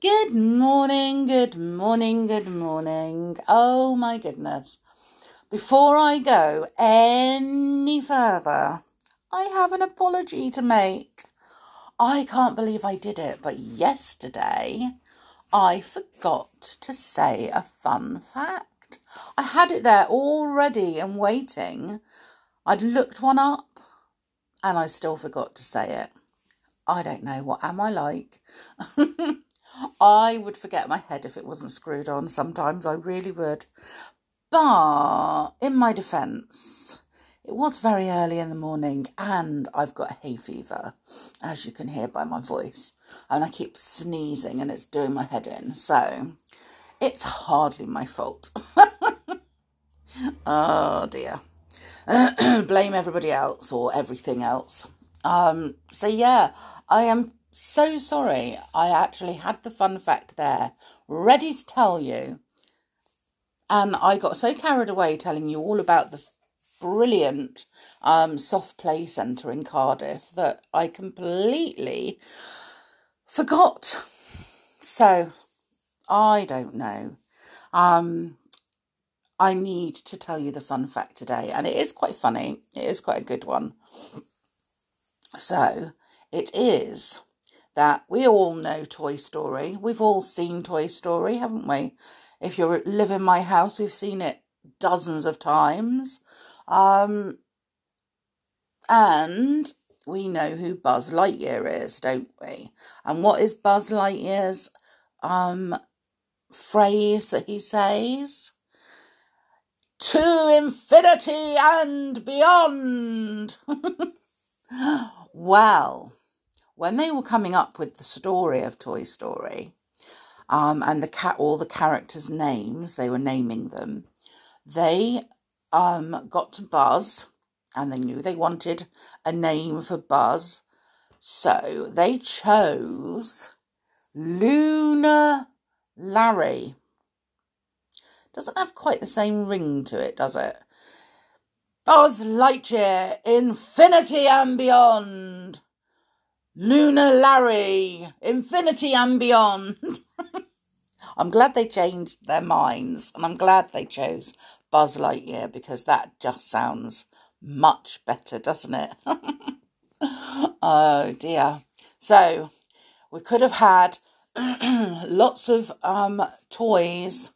Good morning, good morning, good morning. Oh my goodness. Before I go any further, I have an apology to make. I can't believe I did it, but yesterday I forgot to say a fun fact. I had it there all ready and waiting. I'd looked one up and I still forgot to say it. I don't know. What am I like? I would forget my head if it wasn't screwed on sometimes. I really would. But in my defence, it was very early in the morning and I've got hay fever, as you can hear by my voice. And I keep sneezing and it's doing my head in. So it's hardly my fault. oh dear. Blame everybody else or everything else. Um, so yeah, I am so sorry. I actually had the fun fact there ready to tell you. And I got so carried away telling you all about the brilliant um, soft play centre in Cardiff that I completely forgot. So I don't know. Um, I need to tell you the fun fact today, and it is quite funny. It is quite a good one. So it is that we all know Toy Story. We've all seen Toy Story, haven't we? If you live in my house, we've seen it dozens of times. Um, and we know who Buzz Lightyear is, don't we? And what is Buzz Lightyear's um, phrase that he says? To infinity and beyond. well, when they were coming up with the story of Toy Story, um, and the cat, all the characters' names, they were naming them. They um, got to Buzz, and they knew they wanted a name for Buzz, so they chose Lunar Larry. Doesn't have quite the same ring to it, does it? Buzz Lightyear, Infinity and Beyond. Lunar Larry, Infinity and Beyond. I'm glad they changed their minds and I'm glad they chose Buzz Lightyear because that just sounds much better, doesn't it? oh dear. So we could have had lots of um, toys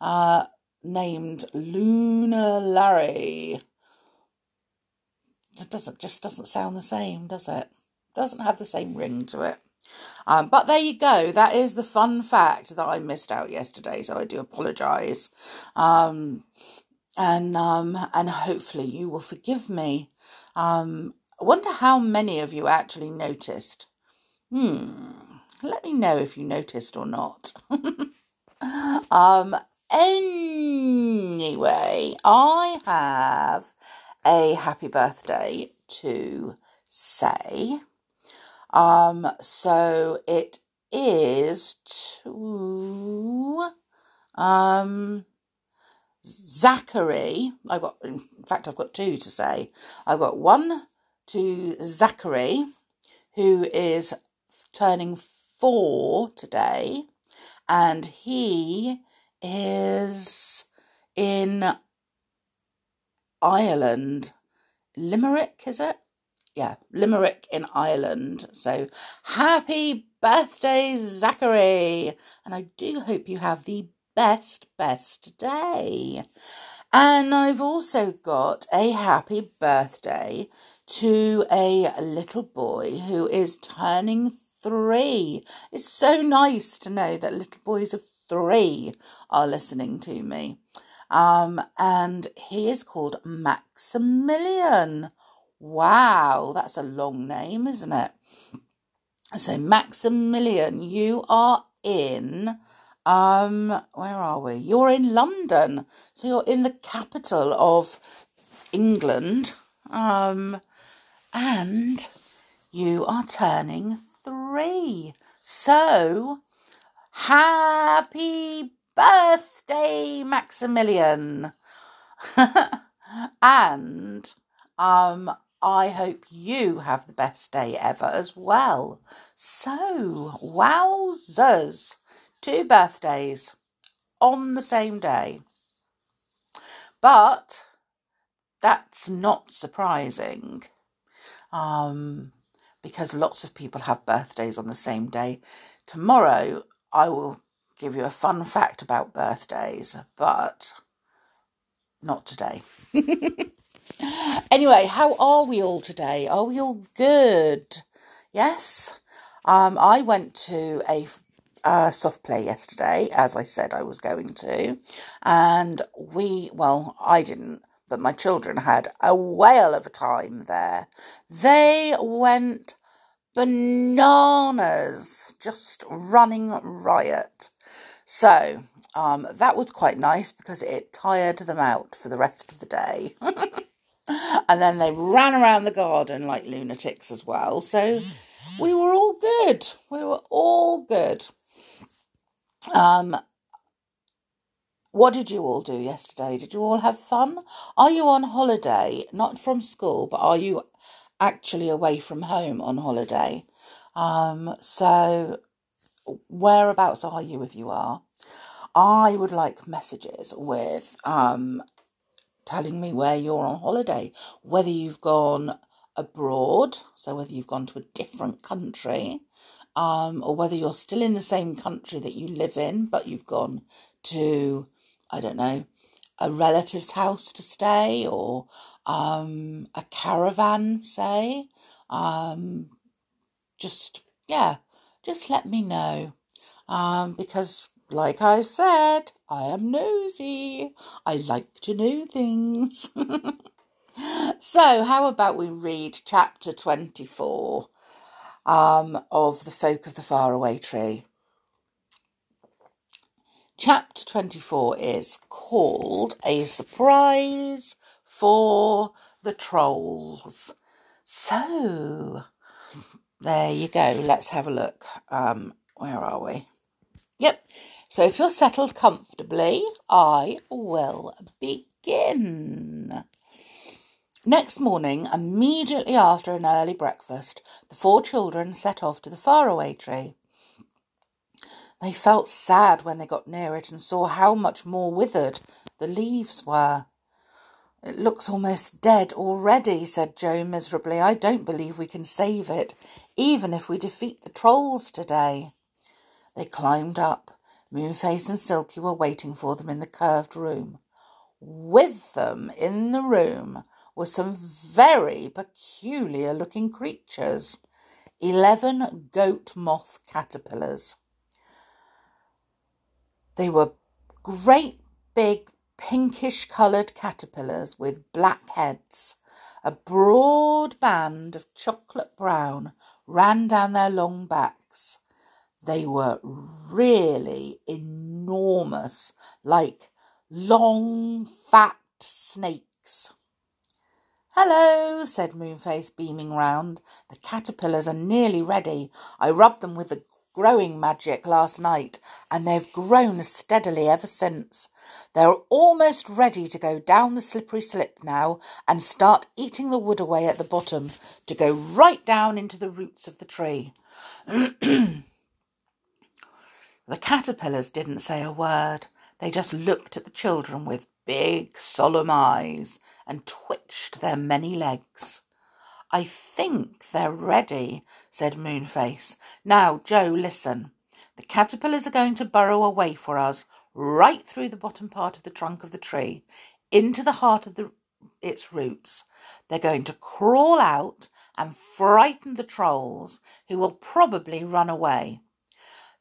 uh, named Lunar Larry it doesn't just doesn't sound the same, does it? Doesn't have the same ring to it. Um, but there you go. That is the fun fact that I missed out yesterday. So I do apologise. Um, and um, and hopefully you will forgive me. Um, I wonder how many of you actually noticed. Hmm. Let me know if you noticed or not. um. Anyway, I have a happy birthday to say. Um, so it is to um Zachary. I've got in fact I've got two to say. I've got one to Zachary, who is turning four today, and he is in Ireland. Limerick, is it? Yeah, Limerick in Ireland. So happy birthday, Zachary! And I do hope you have the best, best day. And I've also got a happy birthday to a little boy who is turning three. It's so nice to know that little boys of three are listening to me. Um, and he is called Maximilian. Wow, that's a long name, isn't it? So, Maximilian, you are in. Um, where are we? You're in London. So you're in the capital of England. Um, and you are turning three. So happy birthday, Maximilian. and um, I hope you have the best day ever as well. So, wowzers. two birthdays on the same day. But that's not surprising um, because lots of people have birthdays on the same day. Tomorrow, I will give you a fun fact about birthdays, but not today. anyway, how are we all today? Are we all good? Yes. Um, I went to a uh, soft play yesterday, as I said I was going to, and we, well, I didn't, but my children had a whale of a time there. They went bananas, just running riot. So um, that was quite nice because it tired them out for the rest of the day. and then they ran around the garden like lunatics as well. So we were all good. We were all good. Um, what did you all do yesterday? Did you all have fun? Are you on holiday? Not from school, but are you actually away from home on holiday? Um, so whereabouts are you if you are? I would like messages with um, telling me where you're on holiday, whether you've gone abroad, so whether you've gone to a different country, um, or whether you're still in the same country that you live in, but you've gone to, I don't know, a relative's house to stay or um, a caravan, say. Um, just, yeah, just let me know. Um, because, like I've said, I am nosy. I like to know things. so, how about we read chapter 24? um, of The Folk of the Faraway Tree. Chapter 24 is called A Surprise for the Trolls. So, there you go. Let's have a look. Um, where are we? Yep. So, if you're settled comfortably, I will begin. Next morning, immediately after an early breakfast, the four children set off to the faraway tree. They felt sad when they got near it and saw how much more withered the leaves were. It looks almost dead already, said Joe miserably. I don't believe we can save it, even if we defeat the trolls today. They climbed up. Moonface and Silky were waiting for them in the curved room. With them in the room were some very peculiar looking creatures. Eleven goat moth caterpillars. They were great big pinkish coloured caterpillars with black heads. A broad band of chocolate brown ran down their long backs. They were really enormous, like long, fat snakes. Hello, said Moonface, beaming round. The caterpillars are nearly ready. I rubbed them with the growing magic last night, and they've grown steadily ever since. They're almost ready to go down the slippery slip now and start eating the wood away at the bottom to go right down into the roots of the tree. the caterpillars didn't say a word. They just looked at the children with big, solemn eyes and twitched their many legs. I think they're ready, said Moonface. Now, Joe, listen. The caterpillars are going to burrow away for us right through the bottom part of the trunk of the tree, into the heart of the, its roots. They're going to crawl out and frighten the trolls, who will probably run away.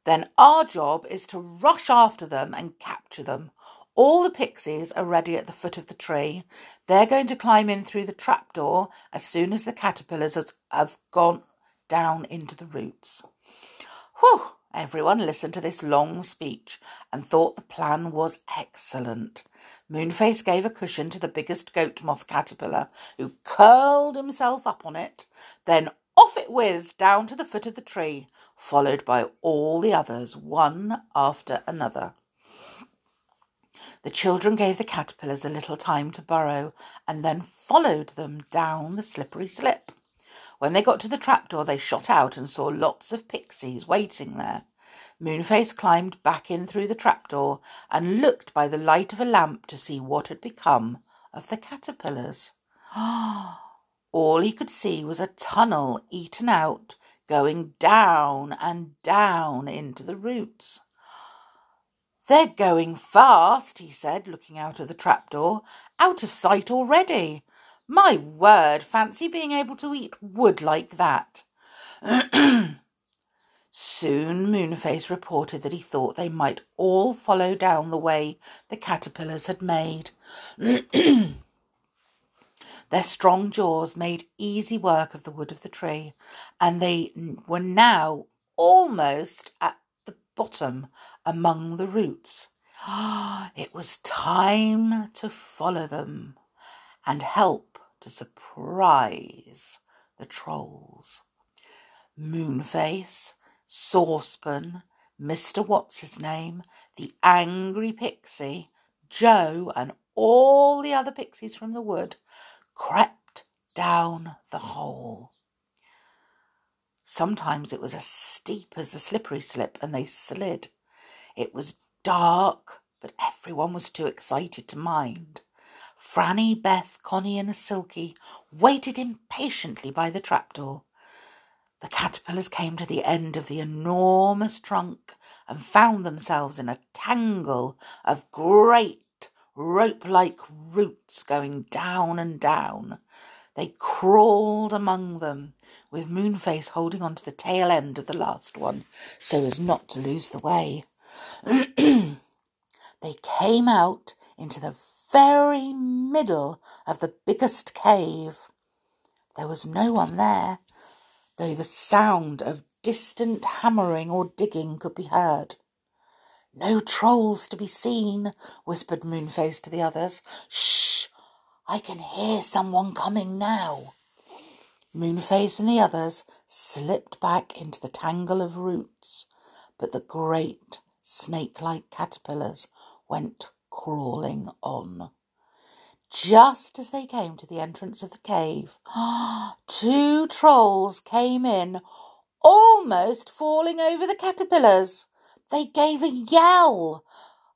Then our job is to rush after them and capture them, all the pixies are ready at the foot of the tree. They're going to climb in through the trapdoor as soon as the caterpillars have gone down into the roots. Whew! Everyone listened to this long speech and thought the plan was excellent. Moonface gave a cushion to the biggest goat moth caterpillar, who curled himself up on it. Then off it whizzed down to the foot of the tree, followed by all the others, one after another. The children gave the caterpillars a little time to burrow and then followed them down the slippery slip. When they got to the trapdoor, they shot out and saw lots of pixies waiting there. Moonface climbed back in through the trapdoor and looked by the light of a lamp to see what had become of the caterpillars. Oh, All he could see was a tunnel eaten out, going down and down into the roots. They're going fast, he said, looking out of the trapdoor. Out of sight already. My word, fancy being able to eat wood like that. Soon Moonface reported that he thought they might all follow down the way the caterpillars had made. Their strong jaws made easy work of the wood of the tree, and they were now almost at the bottom among the roots. It was time to follow them and help to surprise the trolls. Moonface, Saucepan, Mr. What's his name, the angry pixie, Joe, and all the other pixies from the wood crept down the hole. Sometimes it was as steep as the slippery slip, and they slid. It was dark, but everyone was too excited to mind. Franny, Beth, Connie, and Silky waited impatiently by the trapdoor. The caterpillars came to the end of the enormous trunk and found themselves in a tangle of great rope like roots going down and down. They crawled among them, with Moonface holding on to the tail end of the last one so as not to lose the way. they came out into the very middle of the biggest cave. There was no one there, though the sound of distant hammering or digging could be heard. No trolls to be seen, whispered Moonface to the others. Shh! I can hear someone coming now. Moonface and the others slipped back into the tangle of roots, but the great snake like caterpillars went crawling on. Just as they came to the entrance of the cave, two trolls came in, almost falling over the caterpillars. They gave a yell.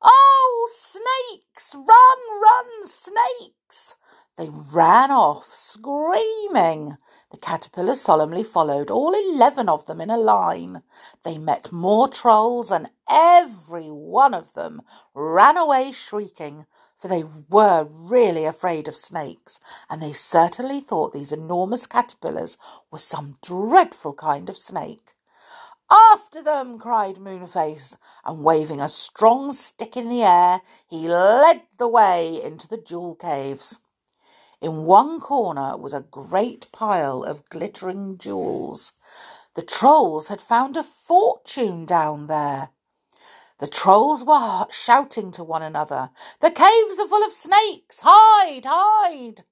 Oh, snakes! Run, run, snakes! They ran off, screaming. The caterpillars solemnly followed, all eleven of them in a line. They met more trolls, and every one of them ran away shrieking, for they were really afraid of snakes, and they certainly thought these enormous caterpillars were some dreadful kind of snake. After them, cried Moonface, and waving a strong stick in the air, he led the way into the jewel caves. In one corner was a great pile of glittering jewels. The trolls had found a fortune down there. The trolls were shouting to one another, The caves are full of snakes! Hide! Hide!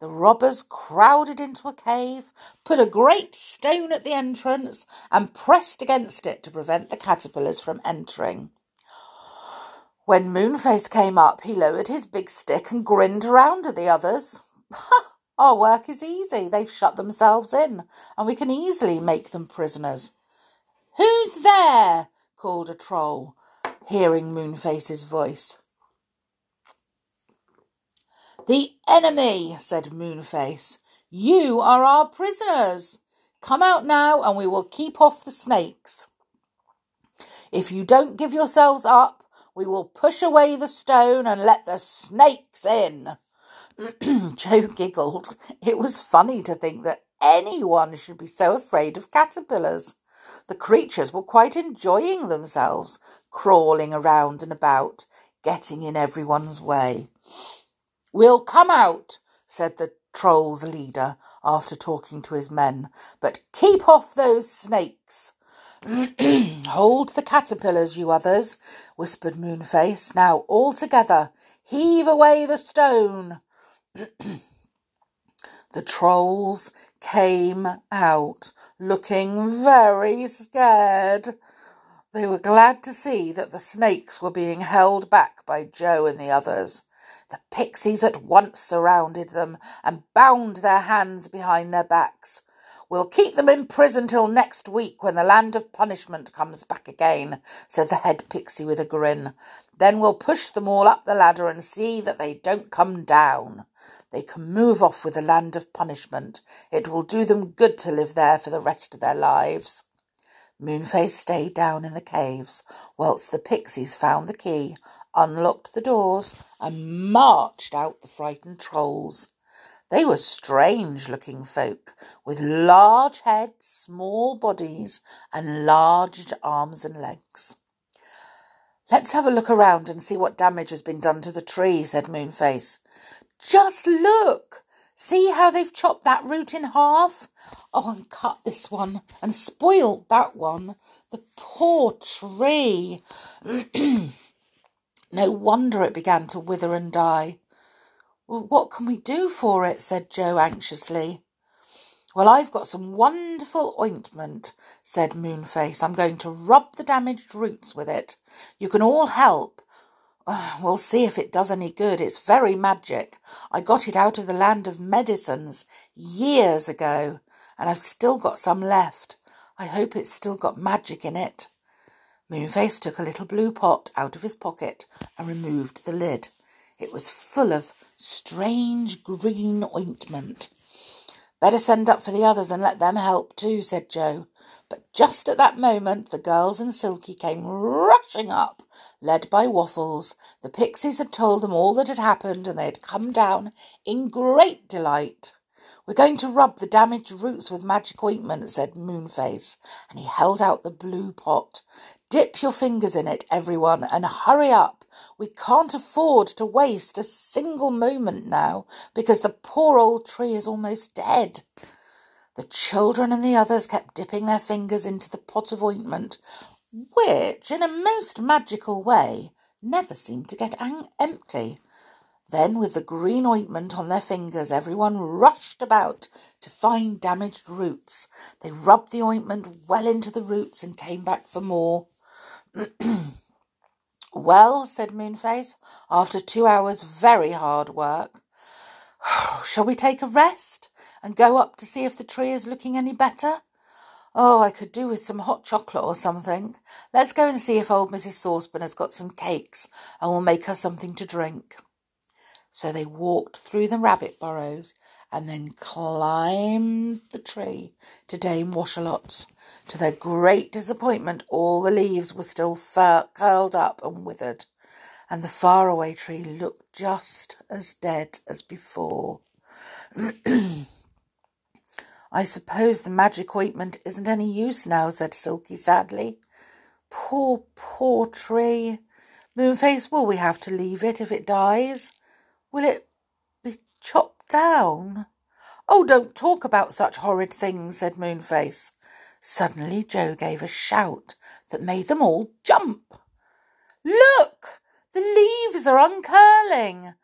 The robbers crowded into a cave, put a great stone at the entrance, and pressed against it to prevent the caterpillars from entering. When Moonface came up, he lowered his big stick and grinned round at the others. Our work is easy. They've shut themselves in, and we can easily make them prisoners. Who's there? called a troll, hearing Moonface's voice. The enemy, said Moonface. You are our prisoners. Come out now, and we will keep off the snakes. If you don't give yourselves up, we will push away the stone and let the snakes in. Joe giggled. It was funny to think that anyone should be so afraid of caterpillars. The creatures were quite enjoying themselves, crawling around and about, getting in everyone's way. We'll come out, said the troll's leader after talking to his men, but keep off those snakes. Hold the caterpillars, you others, whispered Moonface. Now all together, heave away the stone. the trolls came out looking very scared. They were glad to see that the snakes were being held back by Joe and the others. The pixies at once surrounded them and bound their hands behind their backs. We'll keep them in prison till next week when the land of punishment comes back again, said the head pixie with a grin. Then we'll push them all up the ladder and see that they don't come down. They can move off with the land of punishment. It will do them good to live there for the rest of their lives. Moonface stayed down in the caves, whilst the pixies found the key, unlocked the doors, and marched out the frightened trolls. They were strange looking folk, with large heads, small bodies, and large arms and legs. Let's have a look around and see what damage has been done to the tree, said Moonface. Just look! See how they've chopped that root in half? Oh, and cut this one and spoiled that one. The poor tree. no wonder it began to wither and die. Well, what can we do for it? said Joe anxiously. Well, I've got some wonderful ointment, said Moonface. I'm going to rub the damaged roots with it. You can all help. Ah, we'll see if it does any good. It's very magic. I got it out of the land of medicines years ago, and I've still got some left. I hope it's still got magic in it. Moonface took a little blue pot out of his pocket and removed the lid. It was full of strange green ointment. Better send up for the others and let them help too, said Joe. But just at that moment, the girls and Silky came rushing up, led by Waffles. The pixies had told them all that had happened, and they had come down in great delight. We're going to rub the damaged roots with magic ointment, said Moonface, and he held out the blue pot. Dip your fingers in it, everyone, and hurry up. We can't afford to waste a single moment now, because the poor old tree is almost dead. The children and the others kept dipping their fingers into the pot of ointment, which, in a most magical way, never seemed to get empty. Then, with the green ointment on their fingers, everyone rushed about to find damaged roots. They rubbed the ointment well into the roots and came back for more. well, said Moonface, after two hours' very hard work, shall we take a rest and go up to see if the tree is looking any better? Oh, I could do with some hot chocolate or something. Let's go and see if old Mrs. Saucepan has got some cakes and we'll make us something to drink. So they walked through the rabbit burrows and then climbed the tree to Dame Washalot's. To their great disappointment, all the leaves were still fur- curled up and withered, and the faraway tree looked just as dead as before. I suppose the magic ointment isn't any use now, said Silky sadly. Poor, poor tree. Moonface, will we have to leave it if it dies? Will it be chopped down? Oh, don't talk about such horrid things, said Moonface. Suddenly Joe gave a shout that made them all jump. Look! The leaves are uncurling.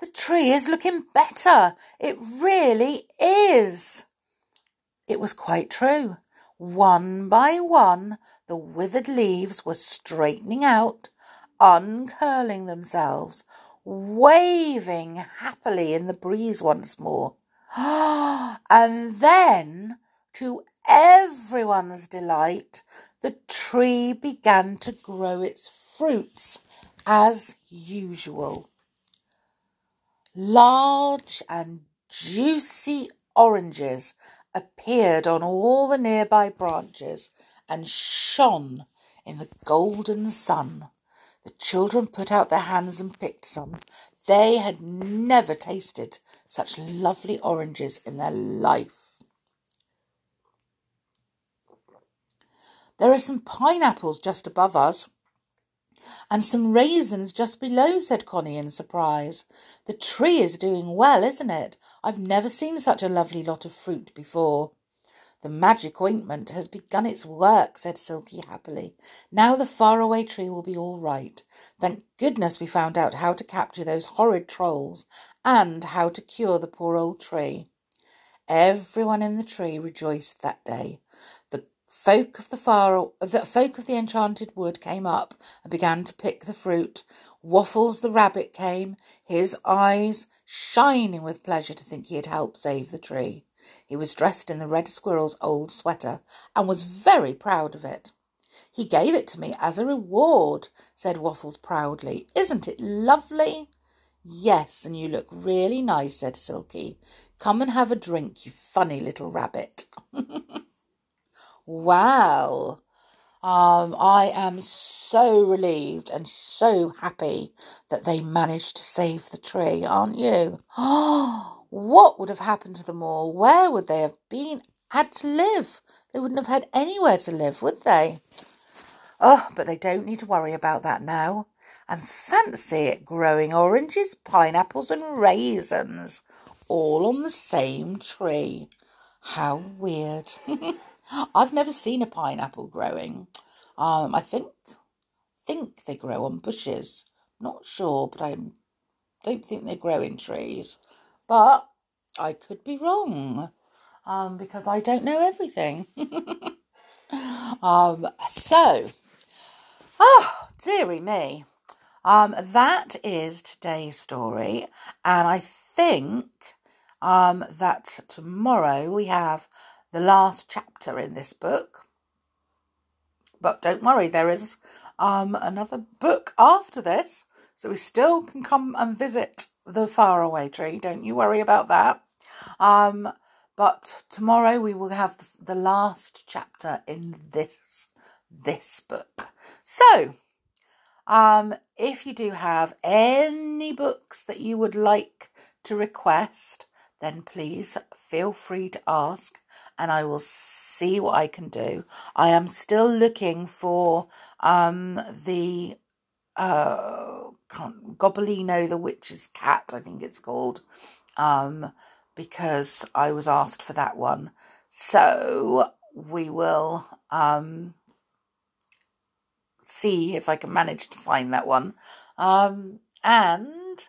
The tree is looking better. It really is. It was quite true. One by one, the withered leaves were straightening out, uncurling themselves, waving happily in the breeze once more. and then, to everyone's delight, the tree began to grow its fruits as usual. Large and juicy oranges appeared on all the nearby branches and shone in the golden sun. The children put out their hands and picked some. They had never tasted such lovely oranges in their life. There are some pineapples just above us. And some raisins just below, said Connie in surprise. The tree is doing well, isn't it? I've never seen such a lovely lot of fruit before. The magic ointment has begun its work, said Silky happily. Now the faraway tree will be all right. Thank goodness we found out how to capture those horrid trolls and how to cure the poor old tree. Everyone in the tree rejoiced that day. The folk of the far the folk of the enchanted wood came up and began to pick the fruit. Waffles the rabbit came, his eyes shining with pleasure to think he had helped save the tree. He was dressed in the red squirrel's old sweater and was very proud of it. He gave it to me as a reward, said Waffles proudly. Isn't it lovely? Yes, and you look really nice, said Silky. Come and have a drink, you funny little rabbit. well, um, I am so relieved and so happy that they managed to save the tree, aren't you? what would have happened to them all? Where would they have been had to live? They wouldn't have had anywhere to live, would they? Oh, but they don't need to worry about that now. And fancy it growing oranges, pineapples, and raisins all on the same tree. How weird. I've never seen a pineapple growing. Um, I think think they grow on bushes. Not sure, but I don't think they grow in trees. But I could be wrong um, because I don't know everything. um, so, oh, dearie me. Um, that is today's story, and I think um, that tomorrow we have the last chapter in this book. But don't worry, there is um, another book after this, so we still can come and visit the faraway tree. Don't you worry about that. Um, but tomorrow we will have the last chapter in this this book. So, um, if you do have any books that you would like to request, then please feel free to ask and I will see what I can do. I am still looking for um, the uh, Gobbolino, the witch's cat, I think it's called, um, because I was asked for that one. So we will um, see if I can manage to find that one. Um, and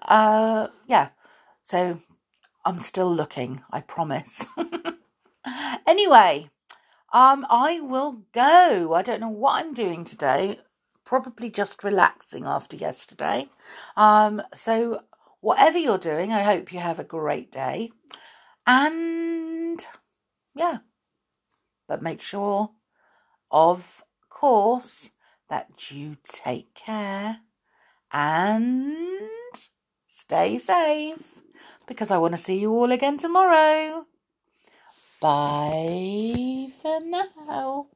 uh, yeah, so I'm still looking, I promise. anyway, um, I will go. I don't know what I'm doing today. Probably just relaxing after yesterday. Um, so whatever you're doing, I hope you have a great day. And yeah, but make sure, of course, that you take care and stay safe because I want to see you all again tomorrow. Bye for now.